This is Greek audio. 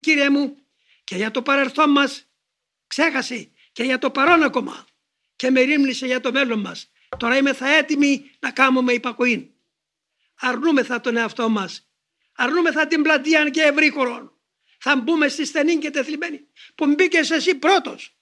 Κύριε μου, και για το παρελθόν μας ξέχασε και για το παρόν ακόμα και με ρίμνησε για το μέλλον μας. Τώρα είμαι θα έτοιμοι να κάνουμε υπακοή. Αρνούμεθα τον εαυτό μας. Αρνούμεθα την πλατεία και ευρύχωρον. Θα μπούμε στη στενή και τεθλιμμένη που μπήκες εσύ πρώτος